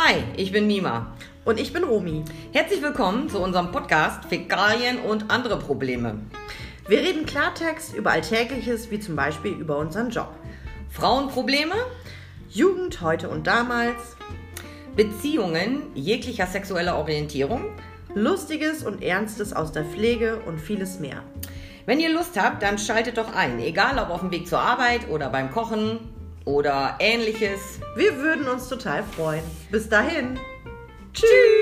Hi, ich bin Mima. Und ich bin Romi. Herzlich willkommen zu unserem Podcast Fäkalien und andere Probleme. Wir reden Klartext über Alltägliches, wie zum Beispiel über unseren Job. Frauenprobleme, Jugend heute und damals, Beziehungen jeglicher sexueller Orientierung. Lustiges und Ernstes aus der Pflege und vieles mehr. Wenn ihr Lust habt, dann schaltet doch ein, egal ob auf dem Weg zur Arbeit oder beim Kochen oder ähnliches. Wir würden uns total freuen. Bis dahin. Tschüss!